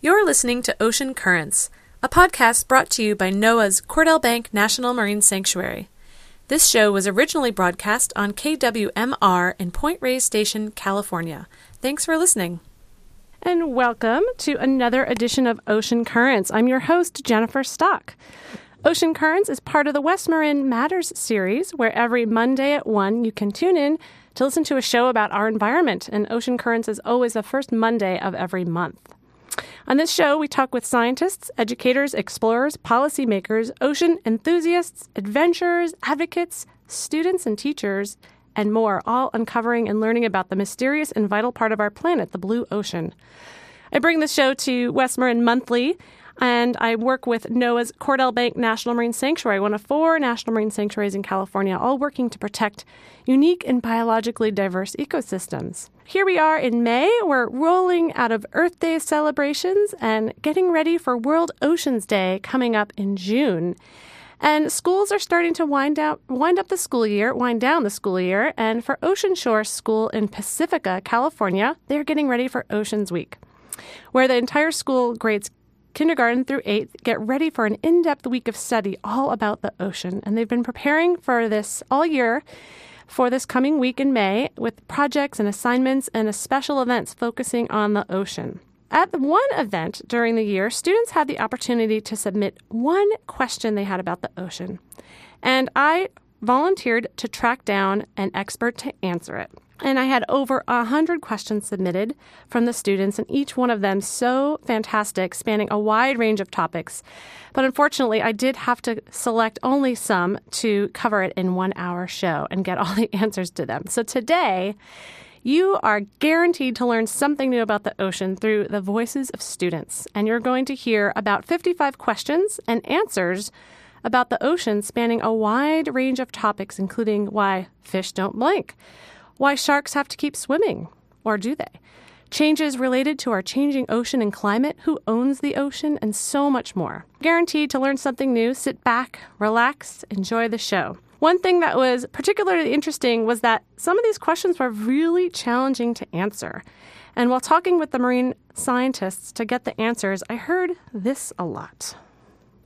You're listening to Ocean Currents, a podcast brought to you by NOAA's Cordell Bank National Marine Sanctuary. This show was originally broadcast on KWMR in Point Reyes Station, California. Thanks for listening. And welcome to another edition of Ocean Currents. I'm your host, Jennifer Stock. Ocean Currents is part of the West Marin Matters series, where every Monday at 1 you can tune in to listen to a show about our environment. And Ocean Currents is always the first Monday of every month. On this show, we talk with scientists, educators, explorers, policymakers, ocean enthusiasts, adventurers, advocates, students, and teachers, and more, all uncovering and learning about the mysterious and vital part of our planet, the blue ocean. I bring this show to West Marin monthly and I work with NOAA's Cordell Bank National Marine Sanctuary, one of four national marine sanctuaries in California, all working to protect unique and biologically diverse ecosystems. Here we are in May. We're rolling out of Earth Day celebrations and getting ready for World Oceans Day coming up in June. And schools are starting to wind out wind up the school year, wind down the school year, and for Ocean Shore School in Pacifica, California, they're getting ready for Oceans Week, where the entire school grades kindergarten through eighth get ready for an in depth week of study all about the ocean. And they've been preparing for this all year for this coming week in May with projects and assignments and special events focusing on the ocean. At one event during the year, students had the opportunity to submit one question they had about the ocean. And I volunteered to track down an expert to answer it. And I had over a hundred questions submitted from the students, and each one of them so fantastic, spanning a wide range of topics. But unfortunately, I did have to select only some to cover it in one hour show and get all the answers to them. So today, you are guaranteed to learn something new about the ocean through the voices of students. And you're going to hear about 55 questions and answers about the ocean spanning a wide range of topics, including why fish don't blink why sharks have to keep swimming, or do they? Changes related to our changing ocean and climate, who owns the ocean, and so much more. Guaranteed to learn something new, sit back, relax, enjoy the show. One thing that was particularly interesting was that some of these questions were really challenging to answer. And while talking with the marine scientists to get the answers, I heard this a lot.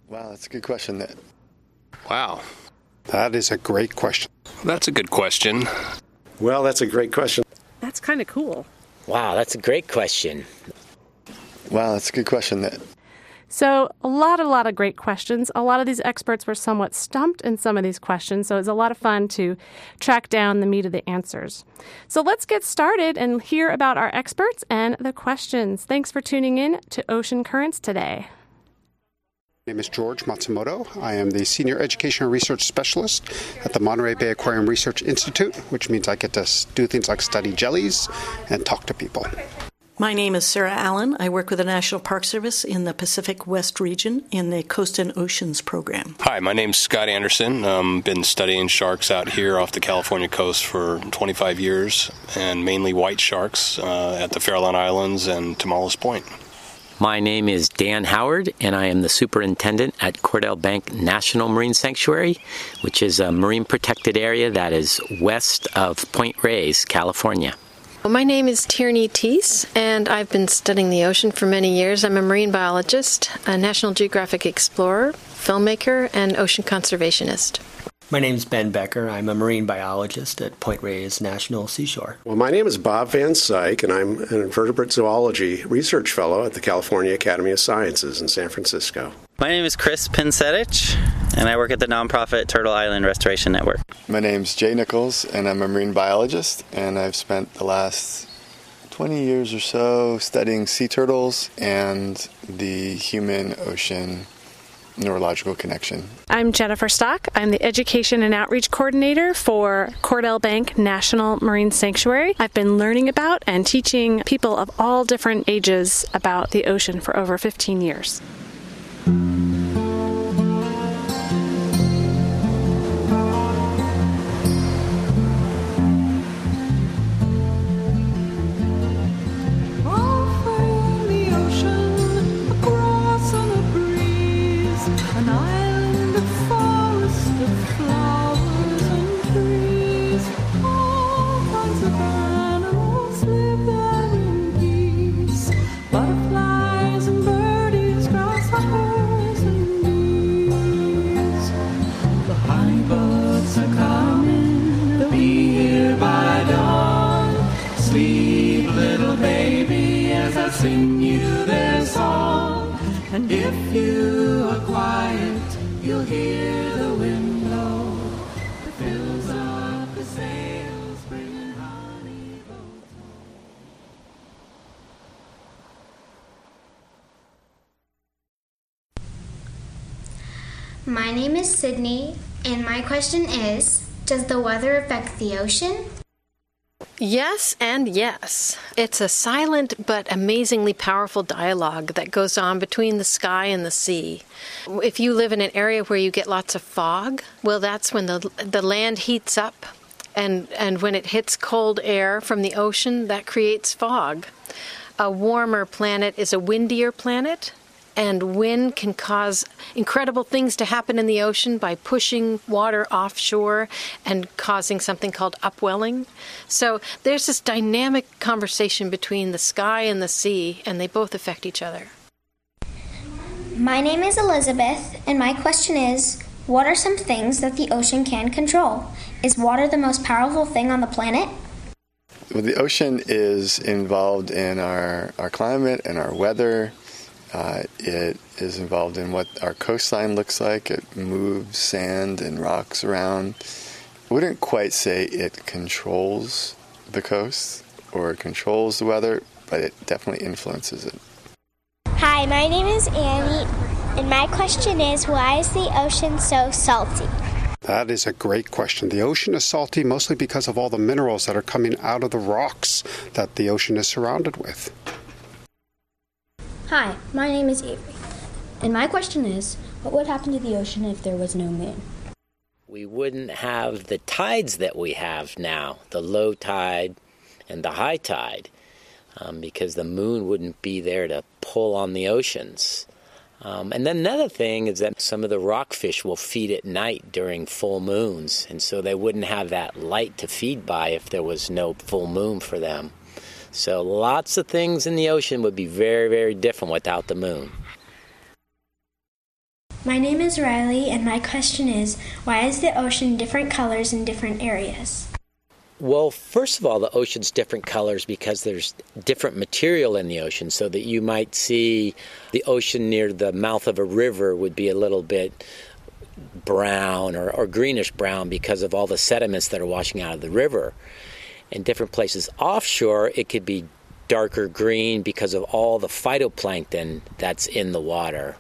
Wow, that's a good question. Wow. That is a great question. That's a good question. Well, that's a great question. That's kind of cool. Wow, that's a great question. Wow, that's a good question. So, a lot, a lot of great questions. A lot of these experts were somewhat stumped in some of these questions, so it's a lot of fun to track down the meat of the answers. So, let's get started and hear about our experts and the questions. Thanks for tuning in to Ocean Currents today. My name is George Matsumoto. I am the Senior Educational Research Specialist at the Monterey Bay Aquarium Research Institute, which means I get to do things like study jellies and talk to people. My name is Sarah Allen. I work with the National Park Service in the Pacific West region in the Coast and Oceans program. Hi, my name's Scott Anderson. I've um, been studying sharks out here off the California coast for 25 years, and mainly white sharks uh, at the Farallon Islands and Tomales Point. My name is Dan Howard, and I am the superintendent at Cordell Bank National Marine Sanctuary, which is a marine protected area that is west of Point Reyes, California. Well, my name is Tierney Thys, and I've been studying the ocean for many years. I'm a marine biologist, a National Geographic explorer, filmmaker, and ocean conservationist. My name is Ben Becker. I'm a marine biologist at Point Reyes National Seashore. Well, my name is Bob Van Syoc, and I'm an invertebrate zoology research fellow at the California Academy of Sciences in San Francisco. My name is Chris Pincetich, and I work at the nonprofit Turtle Island Restoration Network. My name is Jay Nichols, and I'm a marine biologist, and I've spent the last 20 years or so studying sea turtles and the human ocean neurological connection. I'm Jennifer Stock. I'm the Education and Outreach Coordinator for Cordell Bank National Marine Sanctuary. I've been learning about and teaching people of all different ages about the ocean for over 15 years. My question is Does the weather affect the ocean? Yes, and yes. It's a silent but amazingly powerful dialogue that goes on between the sky and the sea. If you live in an area where you get lots of fog, well, that's when the, the land heats up, and, and when it hits cold air from the ocean, that creates fog. A warmer planet is a windier planet, and wind can cause incredible things to happen in the ocean by pushing water offshore and causing something called upwelling. So there's this dynamic conversation between the sky and the sea, and they both affect each other. My name is Elizabeth, and my question is What are some things that the ocean can control? Is water the most powerful thing on the planet? Well, the ocean is involved in our, our climate and our weather. Uh, it is involved in what our coastline looks like. It moves sand and rocks around. I wouldn't quite say it controls the coast or controls the weather, but it definitely influences it. Hi, my name is Annie, and my question is why is the ocean so salty? That is a great question. The ocean is salty mostly because of all the minerals that are coming out of the rocks that the ocean is surrounded with. Hi, my name is Avery, and my question is what would happen to the ocean if there was no moon? We wouldn't have the tides that we have now, the low tide and the high tide, um, because the moon wouldn't be there to pull on the oceans. Um, and then another thing is that some of the rockfish will feed at night during full moons, and so they wouldn't have that light to feed by if there was no full moon for them. So lots of things in the ocean would be very, very different without the moon. My name is Riley, and my question is why is the ocean different colors in different areas? Well, first of all, the ocean's different colors because there's different material in the ocean, so that you might see the ocean near the mouth of a river would be a little bit brown or, or greenish brown because of all the sediments that are washing out of the river. In different places offshore, it could be darker green because of all the phytoplankton that's in the water.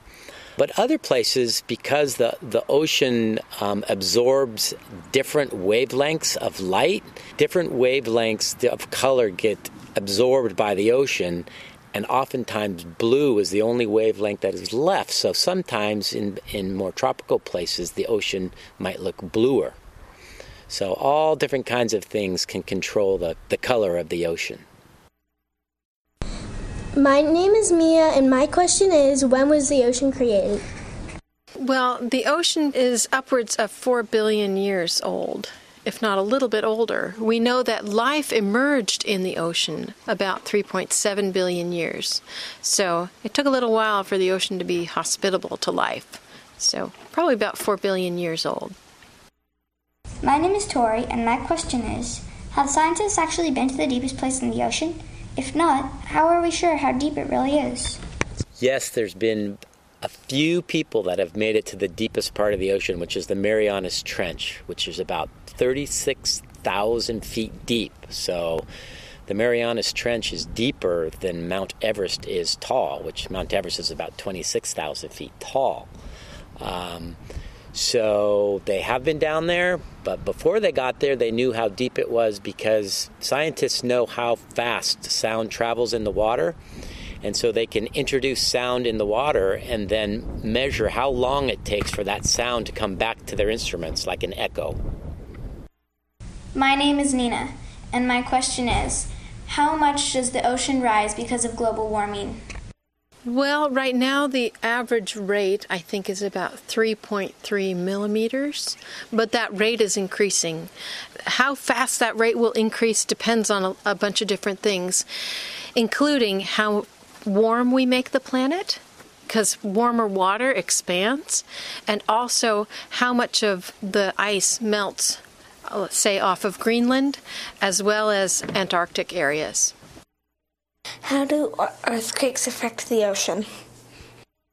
But other places, because the, the ocean um, absorbs different wavelengths of light, different wavelengths of color get absorbed by the ocean, and oftentimes blue is the only wavelength that is left. So sometimes in, in more tropical places, the ocean might look bluer. So all different kinds of things can control the, the color of the ocean. My name is Mia, and my question is when was the ocean created? Well, the ocean is upwards of 4 billion years old, if not a little bit older. We know that life emerged in the ocean about 3.7 billion years. So it took a little while for the ocean to be hospitable to life. So probably about 4 billion years old. My name is Tori, and my question is Have scientists actually been to the deepest place in the ocean? If not, how are we sure how deep it really is? Yes, there's been a few people that have made it to the deepest part of the ocean, which is the Marianas Trench, which is about 36,000 feet deep. So the Marianas Trench is deeper than Mount Everest is tall, which Mount Everest is about 26,000 feet tall. Um, so they have been down there, but before they got there, they knew how deep it was because scientists know how fast sound travels in the water. And so they can introduce sound in the water and then measure how long it takes for that sound to come back to their instruments, like an echo. My name is Nina, and my question is How much does the ocean rise because of global warming? Well, right now the average rate I think is about 3.3 millimeters, but that rate is increasing. How fast that rate will increase depends on a, a bunch of different things, including how warm we make the planet, because warmer water expands, and also how much of the ice melts, uh, say, off of Greenland, as well as Antarctic areas. How do earthquakes affect the ocean?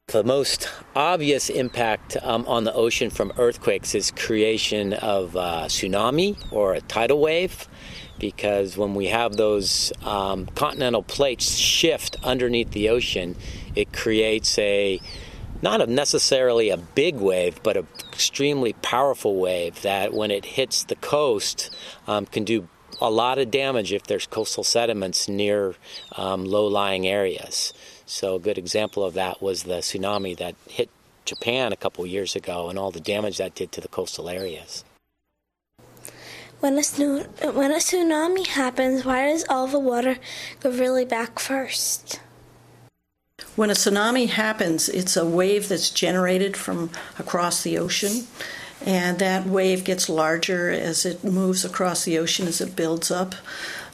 The most obvious impact um, on the ocean from earthquakes is creation of a tsunami or a tidal wave because when we have those um, continental plates shift underneath the ocean, it creates a not a necessarily a big wave, but an extremely powerful wave that, when it hits the coast, um, can do a lot of damage if there's coastal sediments near um, low-lying areas. So, a good example of that was the tsunami that hit Japan a couple years ago, and all the damage that did to the coastal areas. When a, when a tsunami happens, why does all the water go really back first? When a tsunami happens, it's a wave that's generated from across the ocean, and that wave gets larger as it moves across the ocean as it builds up.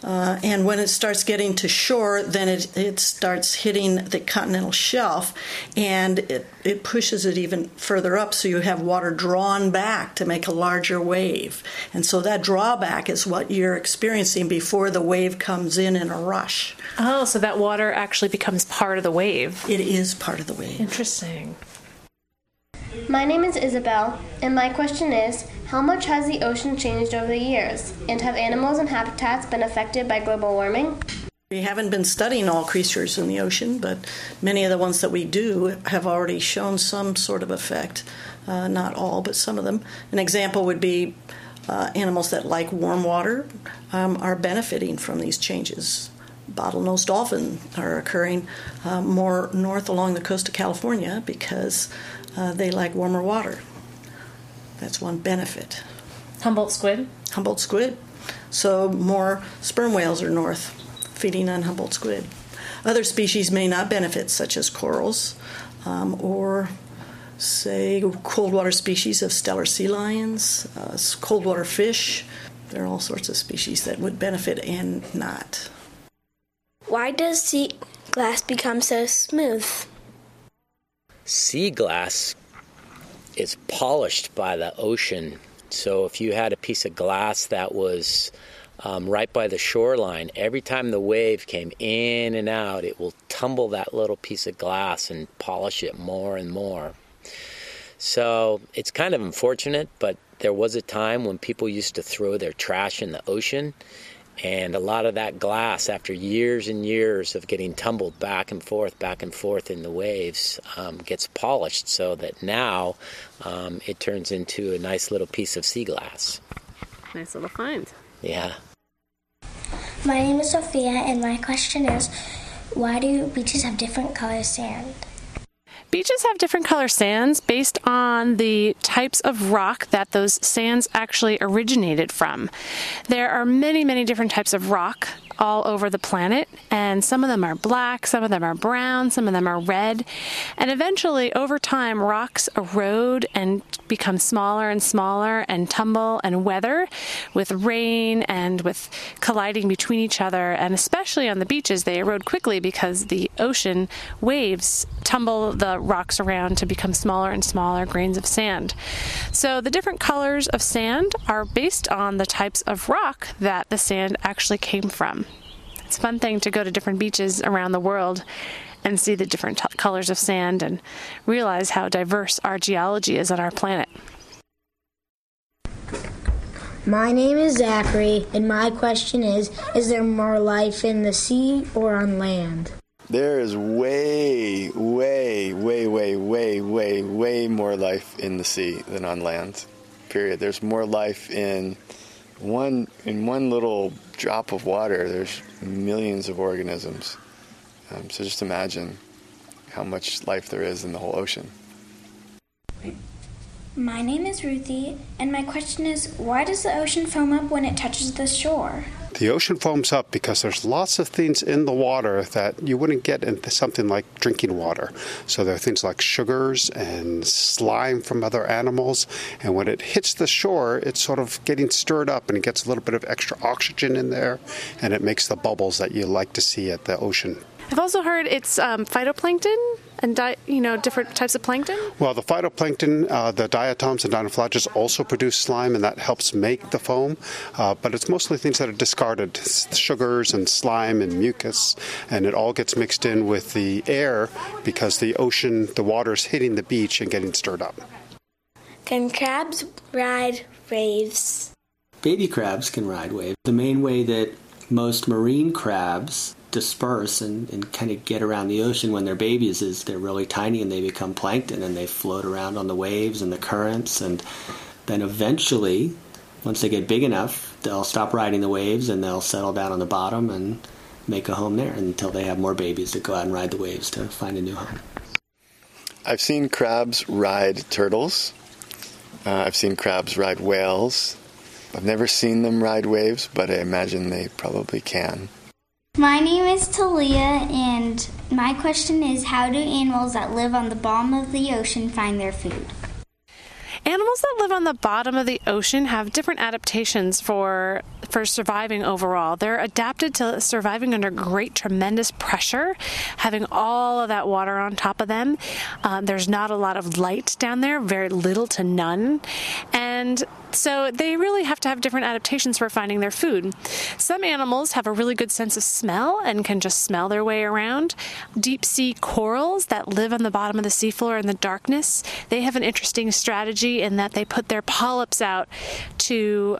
Uh, and when it starts getting to shore, then it, it starts hitting the continental shelf and it, it pushes it even further up. So you have water drawn back to make a larger wave. And so that drawback is what you're experiencing before the wave comes in in a rush. Oh, so that water actually becomes part of the wave. It is part of the wave. Interesting. My name is Isabel, and my question is How much has the ocean changed over the years? And have animals and habitats been affected by global warming? We haven't been studying all creatures in the ocean, but many of the ones that we do have already shown some sort of effect. Uh, not all, but some of them. An example would be uh, animals that like warm water um, are benefiting from these changes. Bottlenose dolphin are occurring uh, more north along the coast of California because uh, they like warmer water. That's one benefit. Humboldt squid? Humboldt squid. So more sperm whales are north, feeding on Humboldt squid. Other species may not benefit, such as corals um, or, say, cold water species of Steller sea lions, uh, cold water fish. There are all sorts of species that would benefit and not. Why does sea glass become so smooth? Sea glass is polished by the ocean. So if you had a piece of glass that was um, right by the shoreline, every time the wave came in and out, it will tumble that little piece of glass and polish it more and more. So it's kind of unfortunate, but there was a time when people used to throw their trash in the ocean and a lot of that glass, after years and years of getting tumbled back and forth, back and forth in the waves, um, gets polished so that now um, it turns into a nice little piece of sea glass. Nice little find. Yeah. My name is Sophia, and my question is why do beaches have different color sand? Beaches have different color sands based on the types of rock that those sands actually originated from. There are many, many different types of rock all over the planet, and some of them are black, some of them are brown, some of them are red. And eventually, over time, rocks erode and become smaller and smaller and tumble and weather with rain and with colliding between each other. And especially on the beaches, they erode quickly because the ocean waves tumble the rocks around to become smaller and smaller grains of sand. So the different colors of sand are based on the types of rock that the sand actually came from. It's a fun thing to go to different beaches around the world and see the different t- colors of sand and realize how diverse our geology is on our planet. My name is Zachary, and my question is Is there more life in the sea or on land? There is way, way, way, way, way, way, way more life in the sea than on land. Period. There's more life in one in one little drop of water. There's millions of organisms. Um, so just imagine how much life there is in the whole ocean. My name is Ruthie, and my question is why does the ocean foam up when it touches the shore? The ocean foams up because there's lots of things in the water that you wouldn't get in something like drinking water. So there are things like sugars and slime from other animals, and when it hits the shore, it's sort of getting stirred up and it gets a little bit of extra oxygen in there, and it makes the bubbles that you like to see at the ocean. I've also heard it's um, phytoplankton and di- you know different types of plankton. Well, the phytoplankton, uh, the diatoms and dinoflagellates also produce slime, and that helps make the foam. Uh, but it's mostly things that are discarded, sugars and slime and mucus, and it all gets mixed in with the air because the ocean, the water is hitting the beach and getting stirred up. Can crabs ride waves? Baby crabs can ride waves. The main way that most marine crabs disperse and, and kind of get around the ocean when they're babies is they're really tiny and they become plankton and they float around on the waves and the currents and then eventually once they get big enough they'll stop riding the waves and they'll settle down on the bottom and make a home there until they have more babies that go out and ride the waves to find a new home. I've seen crabs ride turtles. Uh, I've seen crabs ride whales. I've never seen them ride waves, but I imagine they probably can. My name is Talia, and my question is How do animals that live on the bottom of the ocean find their food? Animals that live on the bottom of the ocean have different adaptations for for surviving overall. They're adapted to surviving under great, tremendous pressure, having all of that water on top of them. Um, there's not a lot of light down there, very little to none, and so they really have to have different adaptations for finding their food. Some animals have a really good sense of smell and can just smell their way around. Deep sea corals that live on the bottom of the seafloor in the darkness, they have an interesting strategy in that they put their polyps out to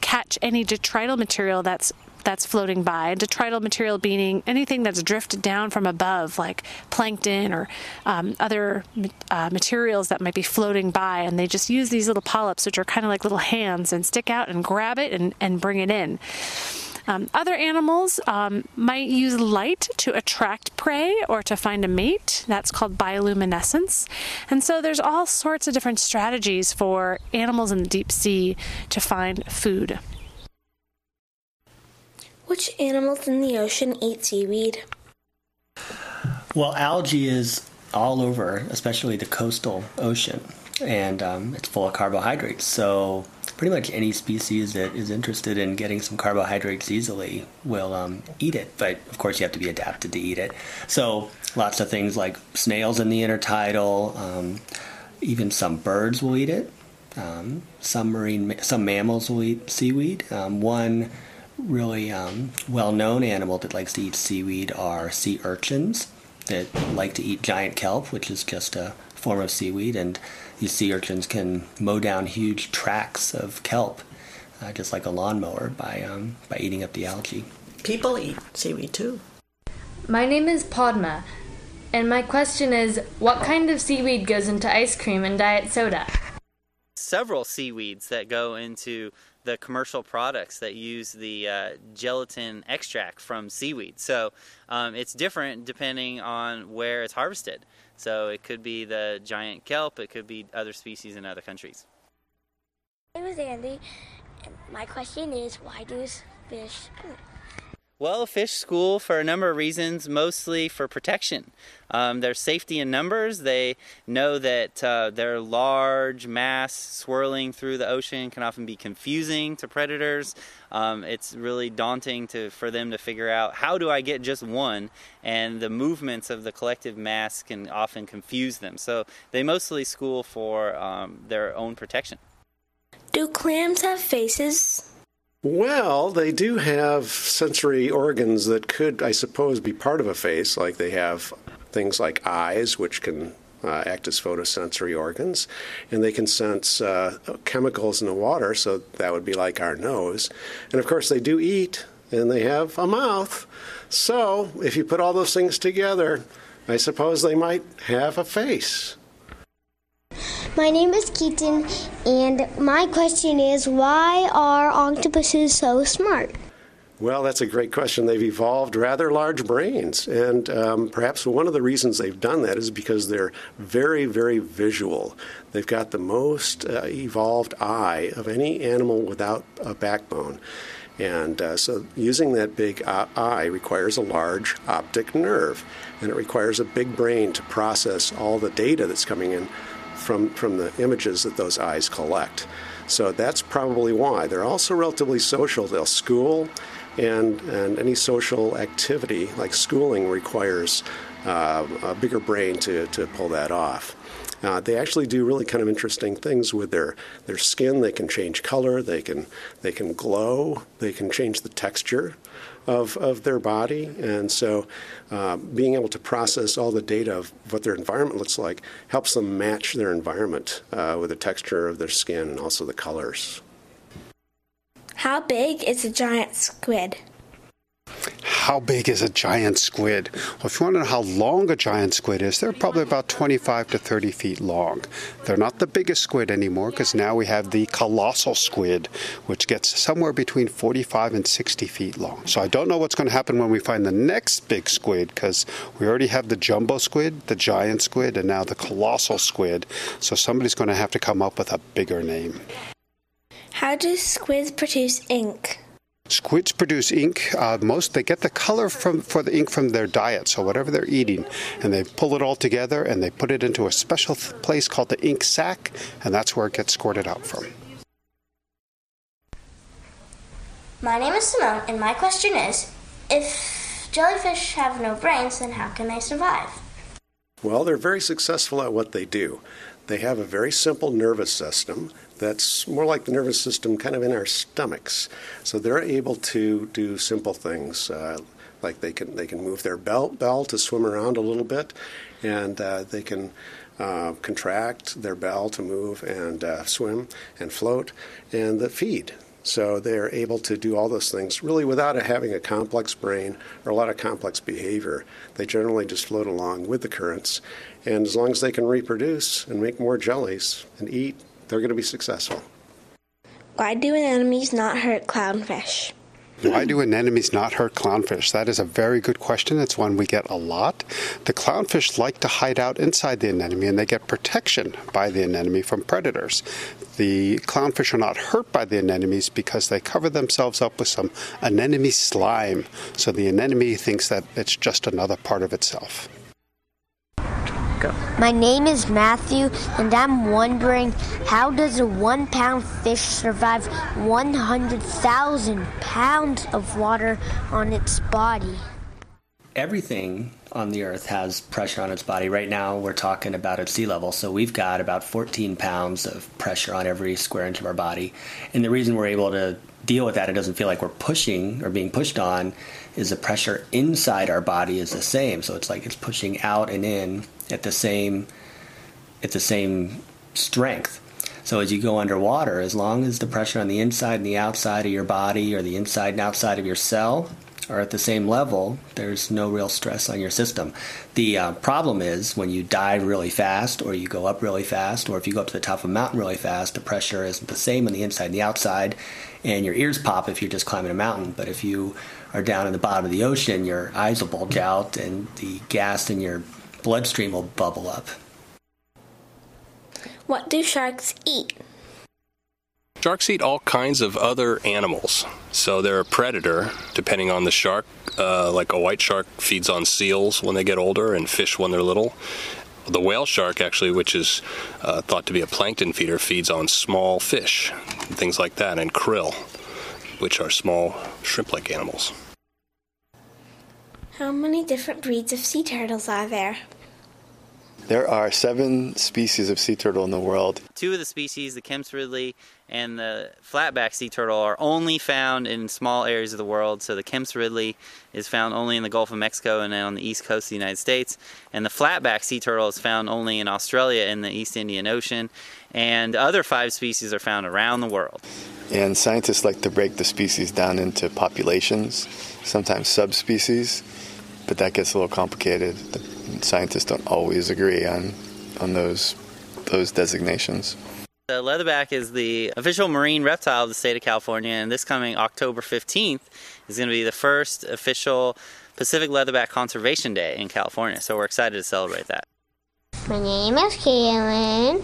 catch any detrital material that's that's floating by. Detrital material being anything that's drifted down from above, like plankton or um, other uh, materials that might be floating by. And they just use these little polyps, which are kind of like little hands, and stick out and grab it and, and bring it in. Um, other animals um, might use light to attract prey or to find a mate. That's called bioluminescence. And so there's all sorts of different strategies for animals in the deep sea to find food. Which animals in the ocean eat seaweed? Well, algae is all over, especially the coastal ocean, and um, it's full of carbohydrates. So, pretty much any species that is interested in getting some carbohydrates easily will um, eat it. But of course, you have to be adapted to eat it. So, lots of things like snails in the intertidal, um, even some birds will eat it. Um, some marine, some mammals will eat seaweed. Um, one really um, well-known animal that likes to eat seaweed are sea urchins that like to eat giant kelp, which is just a form of seaweed, and these sea urchins can mow down huge tracts of kelp, uh, just like a lawnmower, by um, by eating up the algae. People eat seaweed too. My name is Padma, and my question is what kind of seaweed goes into ice cream and diet soda? Several seaweeds that go into the commercial products that use the uh, gelatin extract from seaweed. So um, it's different depending on where it's harvested. So it could be the giant kelp, it could be other species in other countries. My name is Andy, and my question is why do fish poop? Well, fish school for a number of reasons, mostly for protection. Um, their safety in numbers. They know that uh, their large mass swirling through the ocean can often be confusing to predators. Um, it's really daunting to for them to figure out how do I get just one, and the movements of the collective mass can often confuse them. So they mostly school for um, their own protection. Do clams have faces? Well, they do have sensory organs that could, I suppose, be part of a face, like they have things like eyes, which can uh, act as photosensory organs, and they can sense uh, chemicals in the water, so that would be like our nose. And of course, they do eat, and they have a mouth. So, if you put all those things together, I suppose they might have a face. My name is Keaton, and my question is why are octopuses so smart? Well, that's a great question. They've evolved rather large brains, and um, perhaps one of the reasons they've done that is because they're very, very visual. They've got the most uh, evolved eye of any animal without a backbone. And uh, so, using that big eye requires a large optic nerve, and it requires a big brain to process all the data that's coming in from, from the images that those eyes collect. So that's probably why. They're also relatively social. They'll school and, and any social activity like schooling requires uh, a bigger brain to, to pull that off. Uh, they actually do really kind of interesting things with their, their skin. They can change color, they can, they can glow, they can change the texture of, of their body. And so uh, being able to process all the data of what their environment looks like helps them match their environment uh, with the texture of their skin and also the colors. How big is a giant squid? How big is a giant squid? Well, if you want to know how long a giant squid is, they're probably about 25 to 30 feet long. They're not the biggest squid anymore because now we have the colossal squid, which gets somewhere between 45 and 60 feet long. So I don't know what's going to happen when we find the next big squid because we already have the jumbo squid, the giant squid, and now the colossal squid. So somebody's going to have to come up with a bigger name. How do squids produce ink? Squids produce ink. Uh, most they get the color from for the ink from their diet, so whatever they're eating, and they pull it all together and they put it into a special th- place called the ink sac, and that's where it gets squirted out from. My name is Simone, and my question is if jellyfish have no brains, then how can they survive? Well, they're very successful at what they do. They have a very simple nervous system that's more like the nervous system kind of in our stomachs. So they're able to do simple things. Uh, like they can they can move their belt bell to swim around a little bit, and uh, they can uh, contract their bell to move and uh, swim and float and the feed. So they're able to do all those things really without having a complex brain or a lot of complex behavior. They generally just float along with the currents, and as long as they can reproduce and make more jellies and eat, they're going to be successful. Why do anemones not hurt clownfish? Why do anemones not hurt clownfish? That is a very good question. It's one we get a lot. The clownfish like to hide out inside the anemone and they get protection by the anemone from predators. The clownfish are not hurt by the anemones because they cover themselves up with some anemone slime. So the anemone thinks that it's just another part of itself. Go. My name is Matthew, and I'm wondering how does a one pound fish survive 100,000 pounds of water on its body? Everything on the earth has pressure on its body. Right now, we're talking about at sea level, so we've got about 14 pounds of pressure on every square inch of our body. And the reason we're able to deal with that, it doesn't feel like we're pushing or being pushed on, is the pressure inside our body is the same. So it's like it's pushing out and in at the same at the same strength. So as you go underwater, as long as the pressure on the inside and the outside of your body or the inside and outside of your cell are at the same level, there's no real stress on your system. The uh, problem is when you dive really fast, or you go up really fast, or if you go up to the top of a mountain really fast, the pressure isn't the same on the inside and the outside, and your ears pop if you're just climbing a mountain. But if you are down in the bottom of the ocean, your eyes will bulge out, and the gas in your bloodstream will bubble up. What do sharks eat? Sharks eat all kinds of other animals. So they're a predator, depending on the shark. Uh, like a white shark feeds on seals when they get older and fish when they're little. The whale shark, actually, which is uh, thought to be a plankton feeder, feeds on small fish, things like that, and krill, which are small shrimp like animals. How many different breeds of sea turtles are there? There are seven species of sea turtle in the world. Two of the species, the Kemp's Ridley and the flatback sea turtle, are only found in small areas of the world. So the Kemp's Ridley is found only in the Gulf of Mexico and on the east coast of the United States. And the flatback sea turtle is found only in Australia in the East Indian Ocean. And other five species are found around the world. And scientists like to break the species down into populations, sometimes subspecies, but that gets a little complicated. The scientists don't always agree on on those those designations. The leatherback is the official marine reptile of the state of California, and this coming October 15th is going to be the first official Pacific Leatherback Conservation Day in California. So we're excited to celebrate that. My name is Kaylin.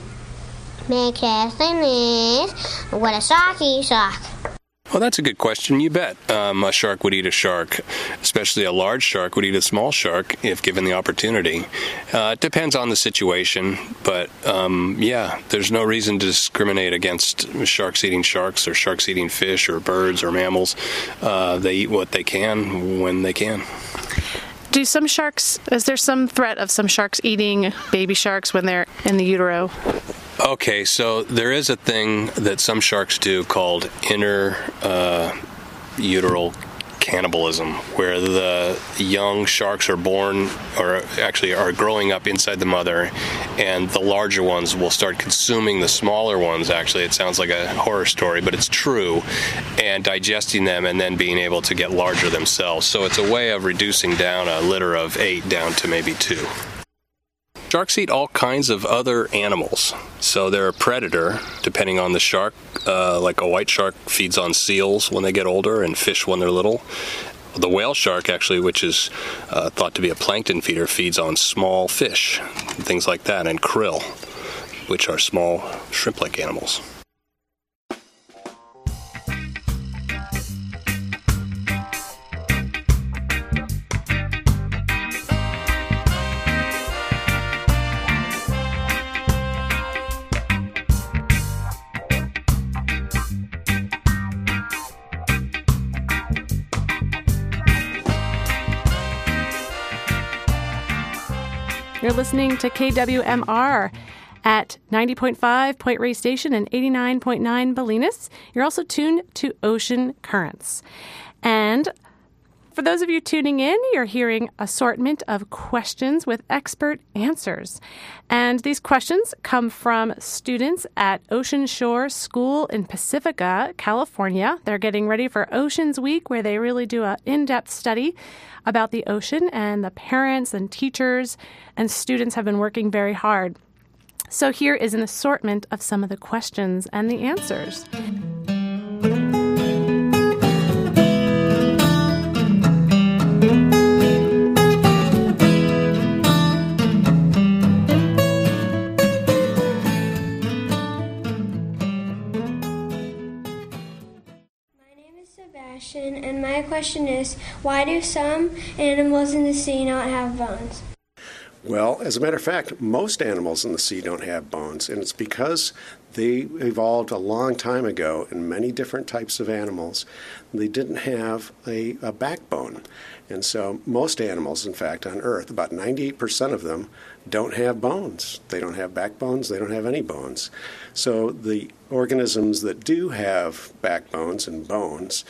My question is, what a socky sock? Well, that's a good question. You bet. Um, a shark would eat a shark, especially a large shark would eat a small shark if given the opportunity. Uh, it depends on the situation, but um, yeah, there's no reason to discriminate against sharks eating sharks or sharks eating fish or birds or mammals. Uh, they eat what they can when they can. Do some sharks, is there some threat of some sharks eating baby sharks when they're in the utero? Okay, so there is a thing that some sharks do called inner uh, uteral cannibalism, where the young sharks are born, or actually are growing up inside the mother, and the larger ones will start consuming the smaller ones. Actually, it sounds like a horror story, but it's true, and digesting them and then being able to get larger themselves. So it's a way of reducing down a litter of eight down to maybe two. Sharks eat all kinds of other animals. So they're a predator, depending on the shark. Uh, like a white shark feeds on seals when they get older and fish when they're little. The whale shark, actually, which is uh, thought to be a plankton feeder, feeds on small fish, things like that, and krill, which are small shrimp like animals. Listening to KWMR at 90.5 Point Reyes Station and 89.9 Bolinas. You're also tuned to Ocean Currents. And for those of you tuning in, you're hearing assortment of questions with expert answers. And these questions come from students at Ocean Shore School in Pacifica, California. They're getting ready for Oceans Week, where they really do an in depth study about the ocean, and the parents and teachers and students have been working very hard. So here is an assortment of some of the questions and the answers. Sebastian, and my question is why do some animals in the sea not have bones? Well, as a matter of fact, most animals in the sea don't have bones, and it's because they evolved a long time ago in many different types of animals. They didn't have a, a backbone. And so, most animals, in fact, on Earth, about 98% of them, don't have bones. They don't have backbones, they don't have any bones. So, the organisms that do have backbones and bones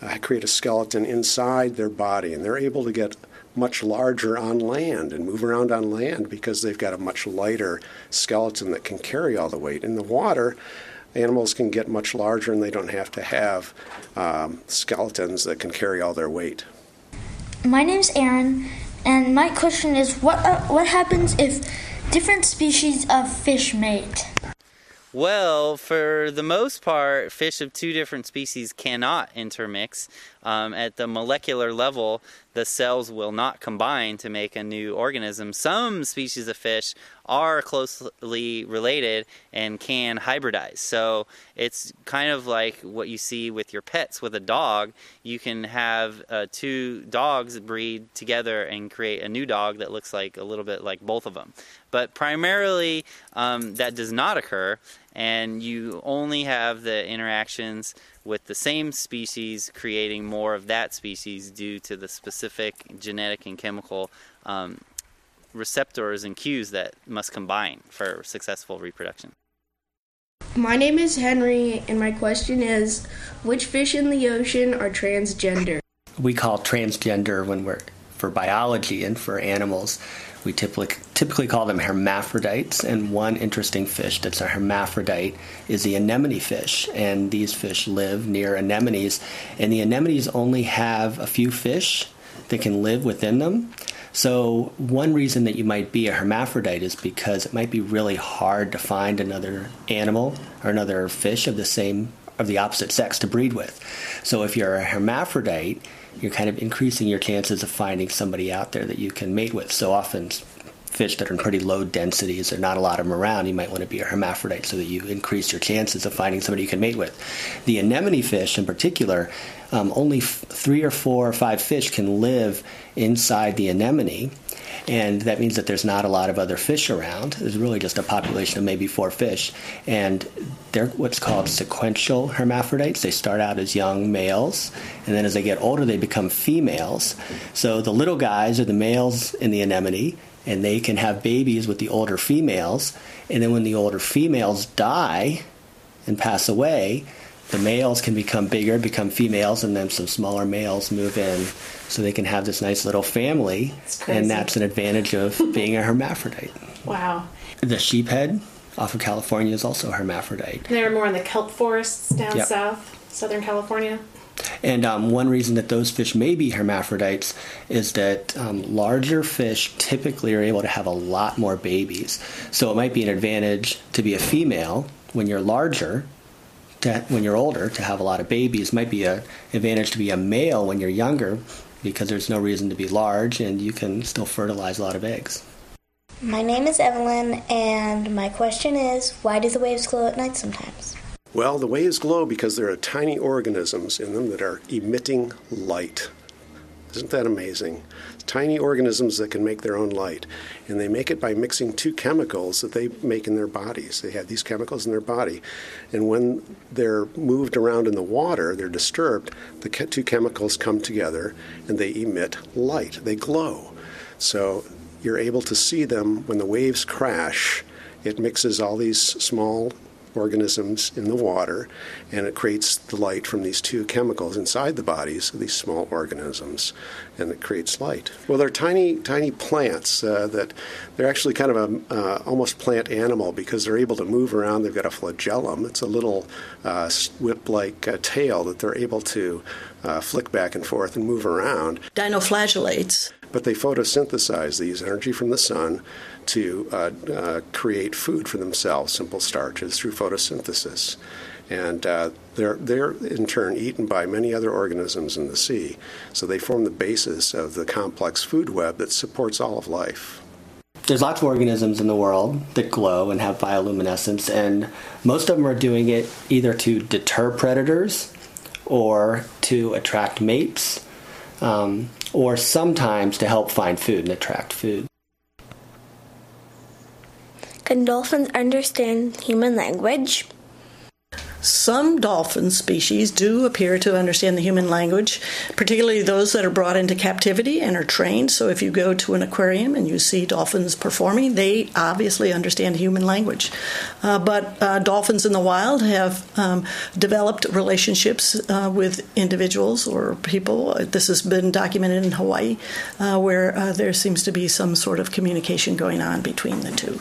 uh, create a skeleton inside their body, and they're able to get much larger on land and move around on land because they've got a much lighter skeleton that can carry all the weight. In the water, animals can get much larger and they don't have to have um, skeletons that can carry all their weight. My name's Aaron, and my question is what, uh, what happens if different species of fish mate? Well, for the most part, fish of two different species cannot intermix. Um, at the molecular level, the cells will not combine to make a new organism. Some species of fish are closely related and can hybridize. So it's kind of like what you see with your pets with a dog. You can have uh, two dogs breed together and create a new dog that looks like a little bit like both of them. But primarily, um, that does not occur, and you only have the interactions with the same species creating more of that species due to the specific genetic and chemical um, receptors and cues that must combine for successful reproduction. My name is Henry, and my question is which fish in the ocean are transgender? We call transgender when we're for biology and for animals. We typically typically call them hermaphrodites, and one interesting fish that's a hermaphrodite is the anemone fish. And these fish live near anemones, and the anemones only have a few fish that can live within them. So, one reason that you might be a hermaphrodite is because it might be really hard to find another animal or another fish of the same of the opposite sex to breed with. So, if you're a hermaphrodite, you're kind of increasing your chances of finding somebody out there that you can mate with. So often fish that are in pretty low densities, there are not a lot of them around, you might want to be a hermaphrodite so that you increase your chances of finding somebody you can mate with. The anemone fish, in particular, um, only f- three or four or five fish can live inside the anemone and that means that there's not a lot of other fish around. There's really just a population of maybe four fish, and they're what's called sequential hermaphrodites. They start out as young males, and then as they get older, they become females. So the little guys are the males in the anemone, and they can have babies with the older females, and then when the older females die and pass away, the males can become bigger, become females, and then some smaller males move in so they can have this nice little family. And that's an advantage of being a hermaphrodite. Wow. The sheephead off of California is also hermaphrodite. They're more in the kelp forests down Yep. south, Southern California. And um, one reason that those fish may be hermaphrodites is that um, larger fish typically are able to have a lot more babies. So it might be an advantage to be a female when you're larger, to, when you're older, to have a lot of babies. Might be an advantage to be a male when you're younger because there's no reason to be large and you can still fertilize a lot of eggs. My name is Evelyn, and my question is why do the waves glow at night sometimes? Well, the waves glow because there are tiny organisms in them that are emitting light. Isn't that amazing? Tiny organisms that can make their own light. And they make it by mixing two chemicals that they make in their bodies. They have these chemicals in their body. And when they're moved around in the water, they're disturbed, the two chemicals come together and they emit light. They glow. So you're able to see them when the waves crash. It mixes all these small organisms in the water and it creates the light from these two chemicals inside the bodies of these small organisms and it creates light well they're tiny tiny plants uh, that they're actually kind of a uh, almost plant animal because they're able to move around they've got a flagellum it's a little uh, whip-like uh, tail that they're able to uh, flick back and forth and move around Dinoflagellates. but they photosynthesize. They use energy from the sun to uh, uh, create food for themselves, simple starches, through photosynthesis. And uh, they're, they're in turn eaten by many other organisms in the sea. So they form the basis of the complex food web that supports all of life. There's lots of organisms in the world that glow and have bioluminescence, and most of them are doing it either to deter predators or to attract mates, um, or sometimes to help find food and attract food. Can dolphins understand human language? Some dolphin species do appear to understand the human language, particularly those that are brought into captivity and are trained. So if you go to an aquarium and you see dolphins performing, they obviously understand human language. Uh, but uh, dolphins in the wild have um, developed relationships uh, with individuals or people. This has been documented in Hawaii, uh, where uh, there seems to be some sort of communication going on between the two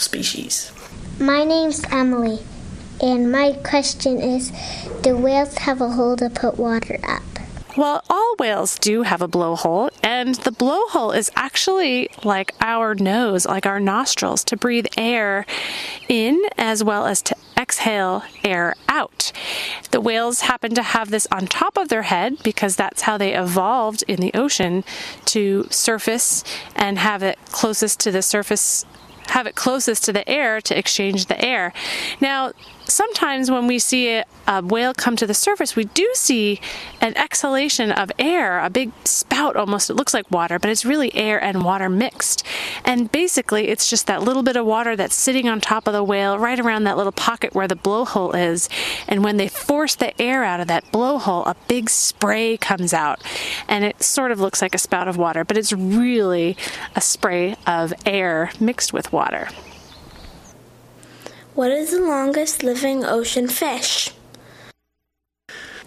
species. My name's Emily, and my question is Do whales have a hole to put water up? Well, all whales do have a blowhole, and the blowhole is actually like our nose, like our nostrils, to breathe air in as well as to exhale air out. The whales happen to have this on top of their head because that's how they evolved in the ocean to surface and have it closest to the surface have it closest to the air to exchange the air. Now, sometimes when we see a, whale come to the surface, we do see an exhalation of air, a big spout almost. It looks like water, but it's really air and water mixed. And basically, it's just that little bit of water that's sitting on top of the whale, right around that little pocket where the blowhole is. And when they force the air out of that blowhole, a big spray comes out. And it sort of looks like a spout of water, but it's really a spray of air mixed with water. What is the longest living ocean fish?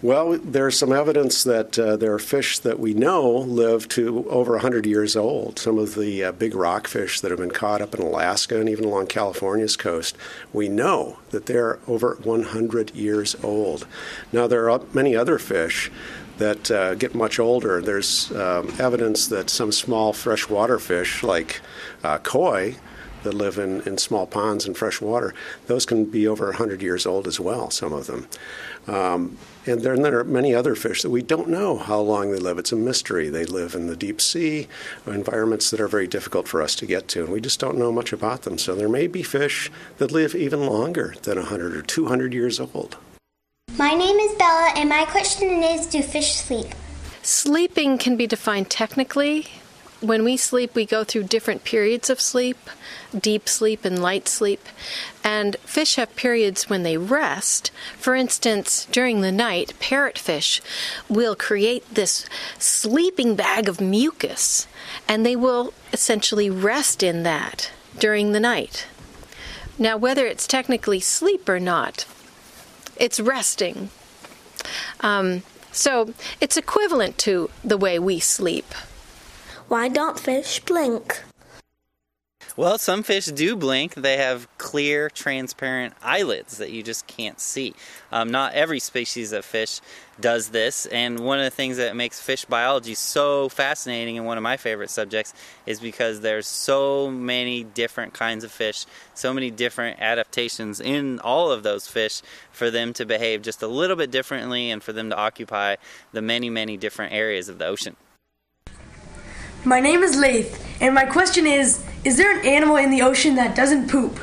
Well, there's some evidence that uh, there are fish that we know live to over 100 years old. Some of the uh, big rockfish that have been caught up in Alaska and even along California's coast, we know that they're over 100 years old. Now, there are many other fish that uh, get much older. There's um, evidence that some small freshwater fish, like uh, koi, that live in, in small ponds and fresh water, those can be over 100 years old as well, some of them. Um, and then there are many other fish that we don't know how long they live. It's a mystery. They live in the deep sea, environments that are very difficult for us to get to, and we just don't know much about them. So there may be fish that live even longer than 100 or 200 years old. My name is Bella, and my question is Do fish sleep? Sleeping can be defined technically. When we sleep, we go through different periods of sleep deep sleep and light sleep. And fish have periods when they rest. For instance, during the night, parrotfish will create this sleeping bag of mucus, and they will essentially rest in that during the night. Now, whether it's technically sleep or not, it's resting. Um, so it's equivalent to the way we sleep. Why don't fish blink? Well, some fish do blink. They have clear, transparent eyelids that you just can't see. Um, not every species of fish does this, and one of the things that makes fish biology so fascinating and one of my favorite subjects is because there's so many different kinds of fish, so many different adaptations in all of those fish for them to behave just a little bit differently and for them to occupy the many, many different areas of the ocean. My name is Lath, and my question is Is there an animal in the ocean that doesn't poop?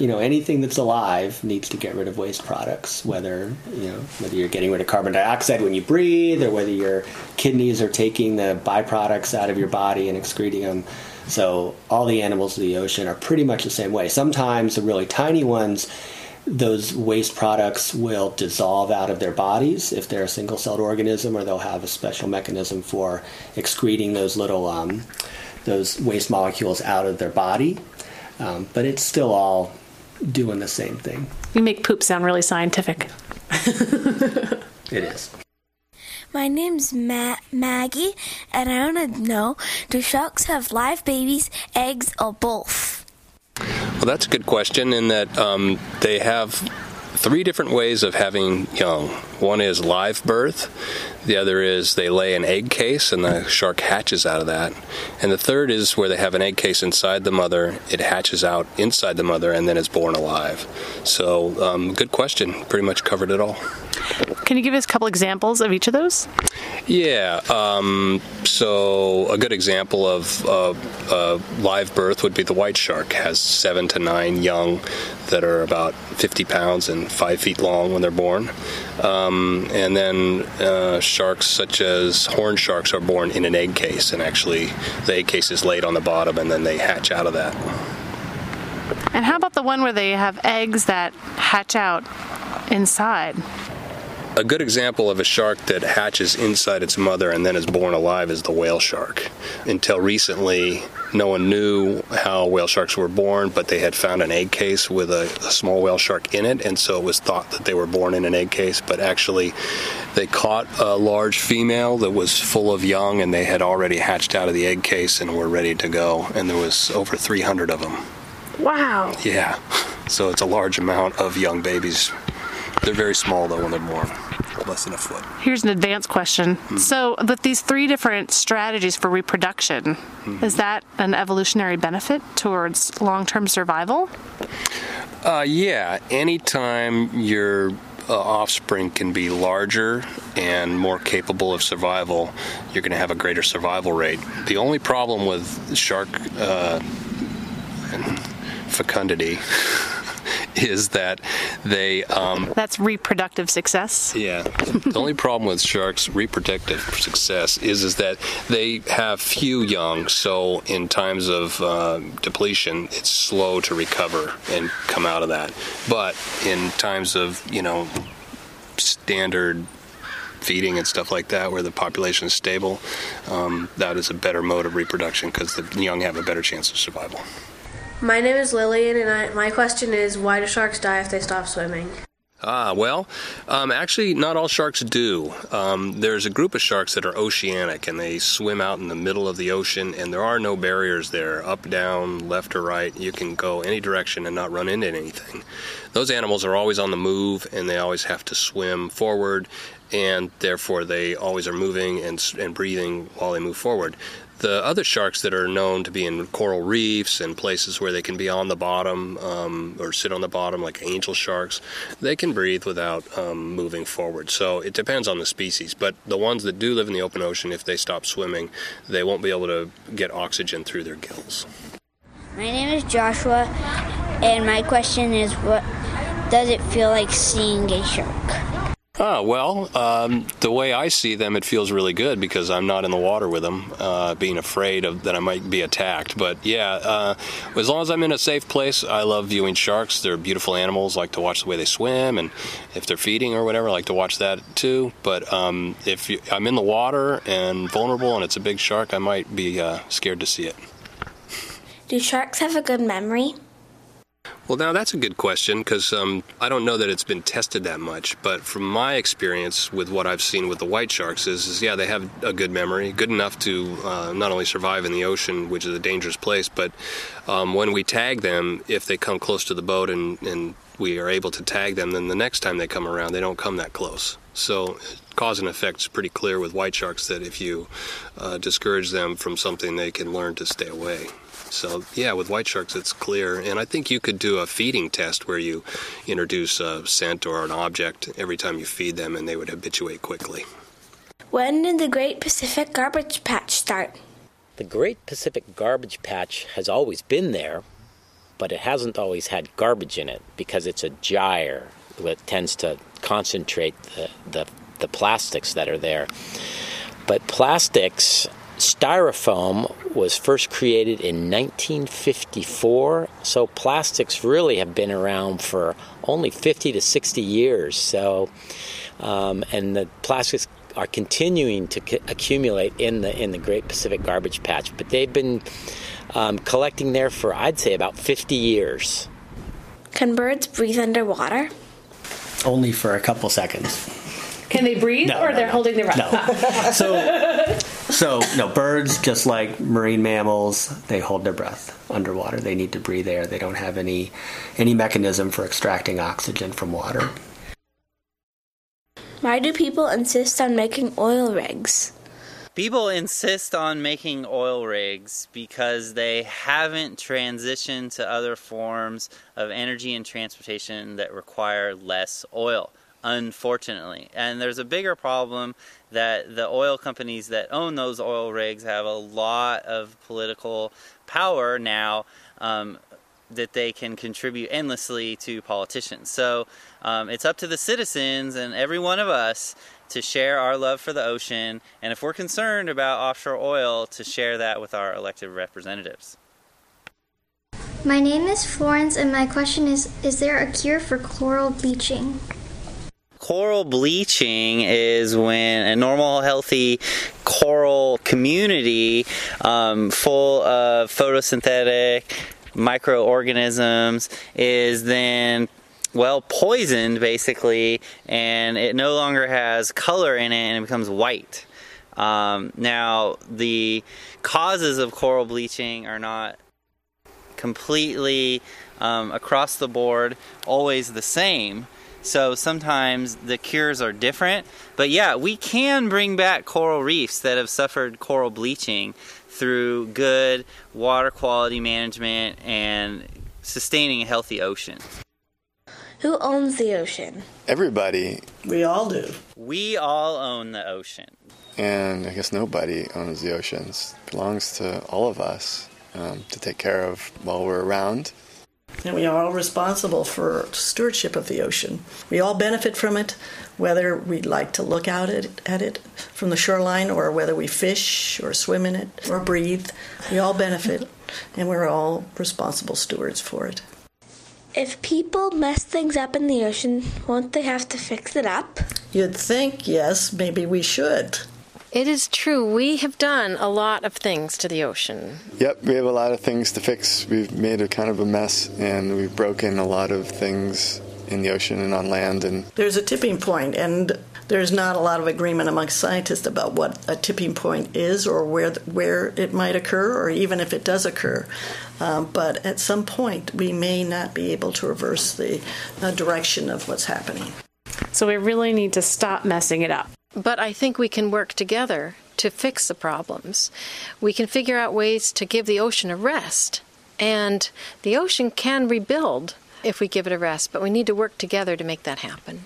You know, anything that's alive needs to get rid of waste products, whether, you know, whether you're getting rid of carbon dioxide when you breathe or whether your kidneys are taking the byproducts out of your body and excreting them. So, all the animals of the ocean are pretty much the same way. Sometimes the really tiny ones those waste products will dissolve out of their bodies if they're a single celled organism, or they'll have a special mechanism for excreting those little um, those waste molecules out of their body. Um, but it's still all doing the same thing. You make poop sound really scientific. It is. My name's Ma- Maggie, and I want to know do sharks have live babies, eggs, or both? Well, that's a good question in that um, they have three different ways of having young. One is live birth, the other is they lay an egg case and the shark hatches out of that. And the third is where they have an egg case inside the mother, it hatches out inside the mother, and then is born alive. So, um, good question. Pretty much covered it all. Can you give us a couple examples of each of those? Yeah. Um, so a good example of uh, uh, live birth would be the white shark. Has seven to nine young that are about 50 pounds and five feet long when they're born. Um, and then uh, sharks such as horn sharks are born in an egg case, and actually the egg case is laid on the bottom, and then they hatch out of that. And how about the one where they have eggs that hatch out inside? A good example of a shark that hatches inside its mother and then is born alive is the whale shark. Until recently, no one knew how whale sharks were born, but they had found an egg case with a, a, small whale shark in it, and so it was thought that they were born in an egg case. But actually, they caught a large female that was full of young, and they had already hatched out of the egg case and were ready to go. And there was over 300 of them. Wow. Yeah. So it's a large amount of young babies. They're very small though when they're born, less than a foot. Here's an advanced question. Mm-hmm. So, with these three different strategies for reproduction, Mm-hmm. is that an evolutionary benefit towards long term survival? Uh, yeah, anytime your uh, offspring can be larger and more capable of survival, you're going to have a greater survival rate. The only problem with shark uh, fecundity is that they. Um, That's reproductive success. yeah. the only problem with sharks' reproductive success is is that they have few young, so in times of uh, depletion, it's slow to recover and come out of that. But in times of you know standard feeding and stuff like that, where the population is stable, um, that is a better mode of reproduction because the young have a better chance of survival. My name is Lillian, and I, my question is why do sharks die if they stop swimming? Ah, well, um, actually, not all sharks do. Um, there's a group of sharks that are oceanic and they swim out in the middle of the ocean, and there are no barriers there up, down, left, or right. You can go any direction and not run into anything. Those animals are always on the move and they always have to swim forward, and therefore they always are moving and, and breathing while they move forward. The other sharks that are known to be in coral reefs and places where they can be on the bottom um, or sit on the bottom, like angel sharks, they can breathe without um, moving forward. So it depends on the species. But the ones that do live in the open ocean, if they stop swimming, they won't be able to get oxygen through their gills. My name is Joshua, and my question is what does it feel like seeing a shark? Ah, well, um, the way I see them, it feels really good because I'm not in the water with them, uh, being afraid of that I might be attacked. But yeah, uh, as long as I'm in a safe place, I love viewing sharks. They're beautiful animals. like to watch the way they swim, and if they're feeding or whatever, I like to watch that too. But um, if you, I'm in the water and vulnerable, and it's a big shark, I might be uh, scared to see it. Do sharks have a good memory? Well, now that's a good question because um, I don't know that it's been tested that much. But from my experience with what I've seen with the white sharks, is, is yeah, they have a good memory, good enough to uh, not only survive in the ocean, which is a dangerous place, but um, when we tag them, if they come close to the boat and, and we are able to tag them, then the next time they come around, they don't come that close. So, cause and effect is pretty clear with white sharks that if you uh, discourage them from something, they can learn to stay away. So, yeah, with white sharks, it's clear. And I think you could do a feeding test where you introduce a scent or an object every time you feed them, and they would habituate quickly. When did the Great Pacific Garbage Patch start? The Great Pacific Garbage Patch has always been there, but it hasn't always had garbage in it because it's a gyre that tends to concentrate the, the, the plastics that are there. But plastics Styrofoam was first created in 1954, so plastics really have been around for only 50 to 60 years. So, um, and the plastics are continuing to c- accumulate in the in the Great Pacific Garbage Patch, but they've been um, collecting there for I'd say about 50 years. Can birds breathe underwater? Only for a couple seconds. Can they breathe, No, or no, they're no. holding their breath? No. So, so no birds, just like marine mammals, they hold their breath underwater. They need to breathe air. They don't have any any mechanism for extracting oxygen from water. Why do people insist on making oil rigs? People insist on making oil rigs because they haven't transitioned to other forms of energy and transportation that require less oil, unfortunately. And there's a bigger problem that the oil companies that own those oil rigs have a lot of political power now. Um, that they can contribute endlessly to politicians. So um, it's up to the citizens and every one of us to share our love for the ocean, and if we're concerned about offshore oil, to share that with our elected representatives. My name is Florence, and my question is Is there a cure for coral bleaching? Coral bleaching is when a normal, healthy coral community um, full of photosynthetic microorganisms is then well poisoned basically and it no longer has color in it and it becomes white. Um, now the causes of coral bleaching are not completely um, across the board always the same so sometimes the cures are different but yeah we can bring back coral reefs that have suffered coral bleaching through good water quality management and sustaining a healthy ocean. Who owns the ocean? Everybody, We all do. We all own the ocean. and I guess nobody owns the oceans. It belongs to all of us um, to take care of while we're around. And we are all responsible for stewardship of the ocean. We all benefit from it, whether we like to look out at it, at it from the shoreline or whether we fish or swim in it or breathe. We all benefit, and we're all responsible stewards for it. If people mess things up in the ocean, won't they have to fix it up? You'd think, yes, maybe we should. It is true. We have done a lot of things to the ocean. Yep, we have a lot of things to fix. We've made a kind of a mess, and we've broken a lot of things in the ocean and on land. And There's a tipping point, and there's not a lot of agreement amongst scientists about what a tipping point is or where where it might occur, or even if it does occur. Um, but at some point, we may not be able to reverse the uh, direction of what's happening. So we really need to stop messing it up. But I think we can work together to fix the problems. We can figure out ways to give the ocean a rest. And the ocean can rebuild if we give it a rest, but we need to work together to make that happen.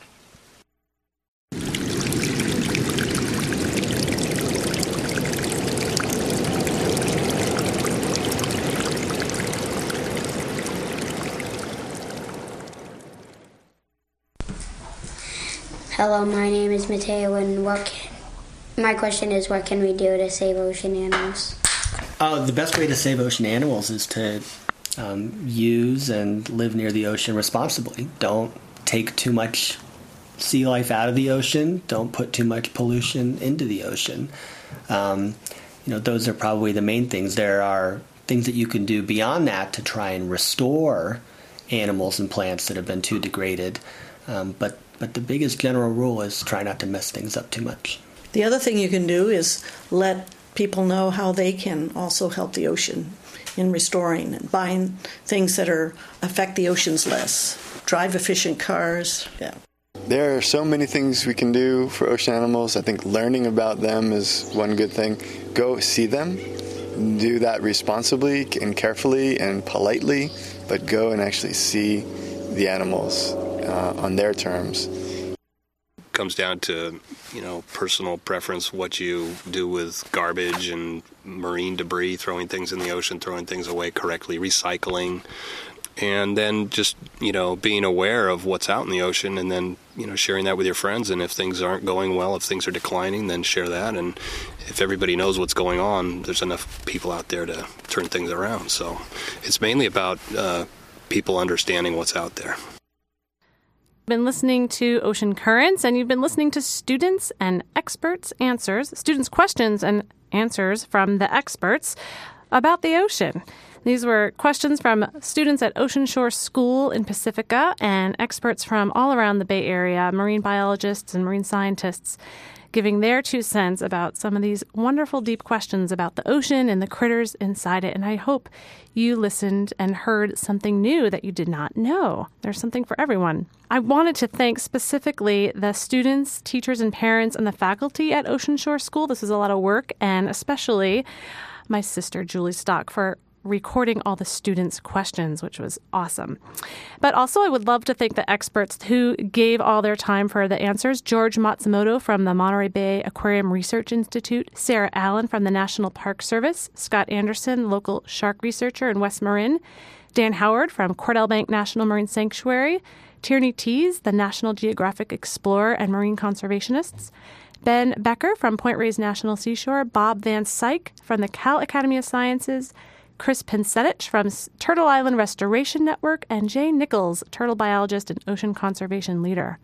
Hello, my name is Mateo, and what can, my question is, what can we do to save ocean animals? Uh, the best way to save ocean animals is to um, use and live near the ocean responsibly. Don't take too much sea life out of the ocean. Don't put too much pollution into the ocean. Um, you know, those are probably the main things. There are things that you can do beyond that to try and restore animals and plants that have been too degraded. Um, but but the biggest general rule is try not to mess things up too much. The other thing you can do is let people know how they can also help the ocean in restoring and buying things that are affect the oceans less. Drive efficient cars. Yeah. There are so many things we can do for ocean animals. I think learning about them is one good thing. Go see them. Do that responsibly and carefully and politely, but go and actually see the animals uh, on their terms. Comes down to you know personal preference, what you do with garbage and marine debris, throwing things in the ocean, throwing things away correctly, recycling, and then just you know being aware of what's out in the ocean, and then you know sharing that with your friends. And if things aren't going well, if things are declining, then share that. And if everybody knows what's going on, there's enough people out there to turn things around. So it's mainly about uh, people understanding what's out there been listening to Ocean Currents and you've been listening to students and experts answers, students' questions and answers from the experts about the ocean. These were questions from students at Ocean Shore School in Pacifica and experts from all around the Bay Area, marine biologists and marine scientists giving their two cents about some of these wonderful, deep questions about the ocean and the critters inside it. And I hope you listened and heard something new that you did not know. There's something for everyone. I wanted to thank specifically the students, teachers, and parents and the faculty at Ocean Shore School. This is a lot of work, and especially my sister, Julie Stock, for recording all the students' questions, which was awesome. But also, I would love to thank the experts who gave all their time for the answers George Matsumoto from the Monterey Bay Aquarium Research Institute, Sarah Allen from the National Park Service, Scott Anderson, local shark researcher in West Marin, Dan Howard from Cordell Bank National Marine Sanctuary, Tierney Thys, the National Geographic Explorer and Marine Conservationists. Ben Becker from Point Reyes National Seashore, Bob Van Syoc from the Cal Academy of Sciences, Chris Pincetich from Turtle Island Restoration Network, and Jay Nichols, turtle biologist and ocean conservation leader.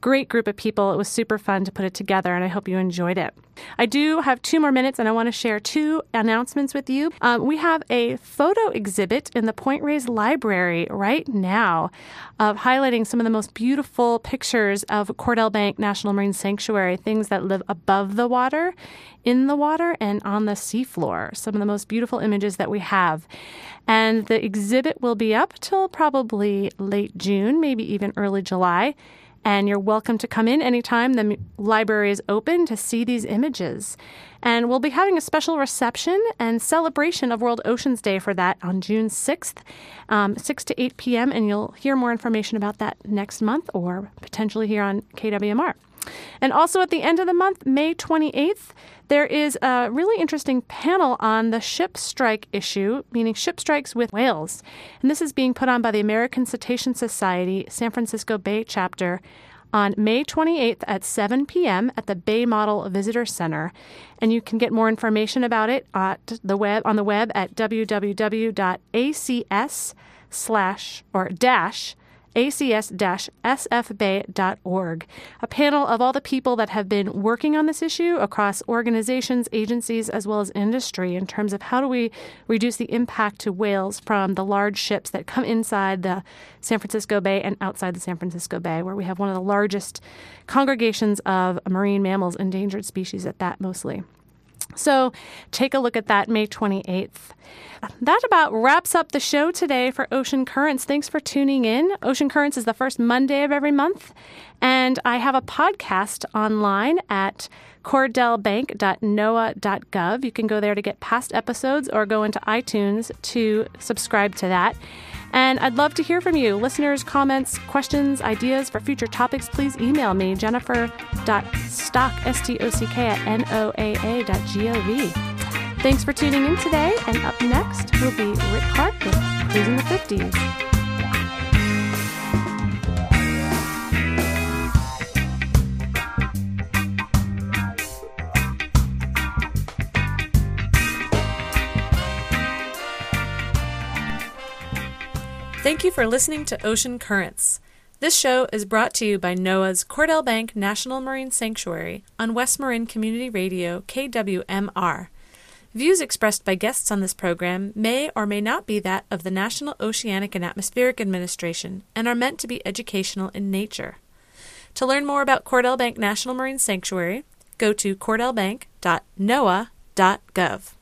Great group of people. It was super fun to put it together, and I hope you enjoyed it. I do have two more minutes, and I want to share two announcements with you. Um, we have a photo exhibit in the Point Reyes Library right now of highlighting some of the most beautiful pictures of Cordell Bank National Marine Sanctuary, things that live above the water, in the water, and on the seafloor. Some of the most beautiful images that we have. And the exhibit will be up till probably late June, maybe even early July and you're welcome to come in anytime the library is open to see these images. And we'll be having a special reception and celebration of World Oceans Day for that on June 6th, um, 6 to 8 p.m. And you'll hear more information about that next month or potentially here on KWMR. And also at the end of the month, May 28th, there is a really interesting panel on the ship strike issue, meaning ship strikes with whales. And this is being put on by the American Cetacean Society San Francisco Bay chapter on May 28th at 7 p.m. at the Bay Model Visitor Center. And you can get more information about it at the web on the web at www.acs slash or dash acs-sfbay.org, a panel of all the people that have been working on this issue across organizations, agencies, as well as industry in terms of how do we reduce the impact to whales from the large ships that come inside the San Francisco Bay and outside the San Francisco Bay, where we have one of the largest congregations of marine mammals, endangered species at that mostly. So take a look at that May 28th. That about wraps up the show today for Ocean Currents. Thanks for tuning in. Ocean Currents is the first Monday of every month, and I have a podcast online at cordellbank.noaa.gov. You can go there to get past episodes or go into iTunes to subscribe to that. And I'd love to hear from you. Listeners, comments, questions, ideas for future topics, please email me, jennifer.stock, S-T-O-C-K, at noaa.gov. Thanks for tuning in today, and up next will be Rick Clark with Cruising the 50s. Thank you for listening to Ocean Currents. This show is brought to you by NOAA's Cordell Bank National Marine Sanctuary on West Marin Community Radio, KWMR. Views expressed by guests on this program may or may not be that of the National Oceanic and Atmospheric Administration and are meant to be educational in nature. To learn more about Cordell Bank National Marine Sanctuary, go to cordellbank.noaa.gov.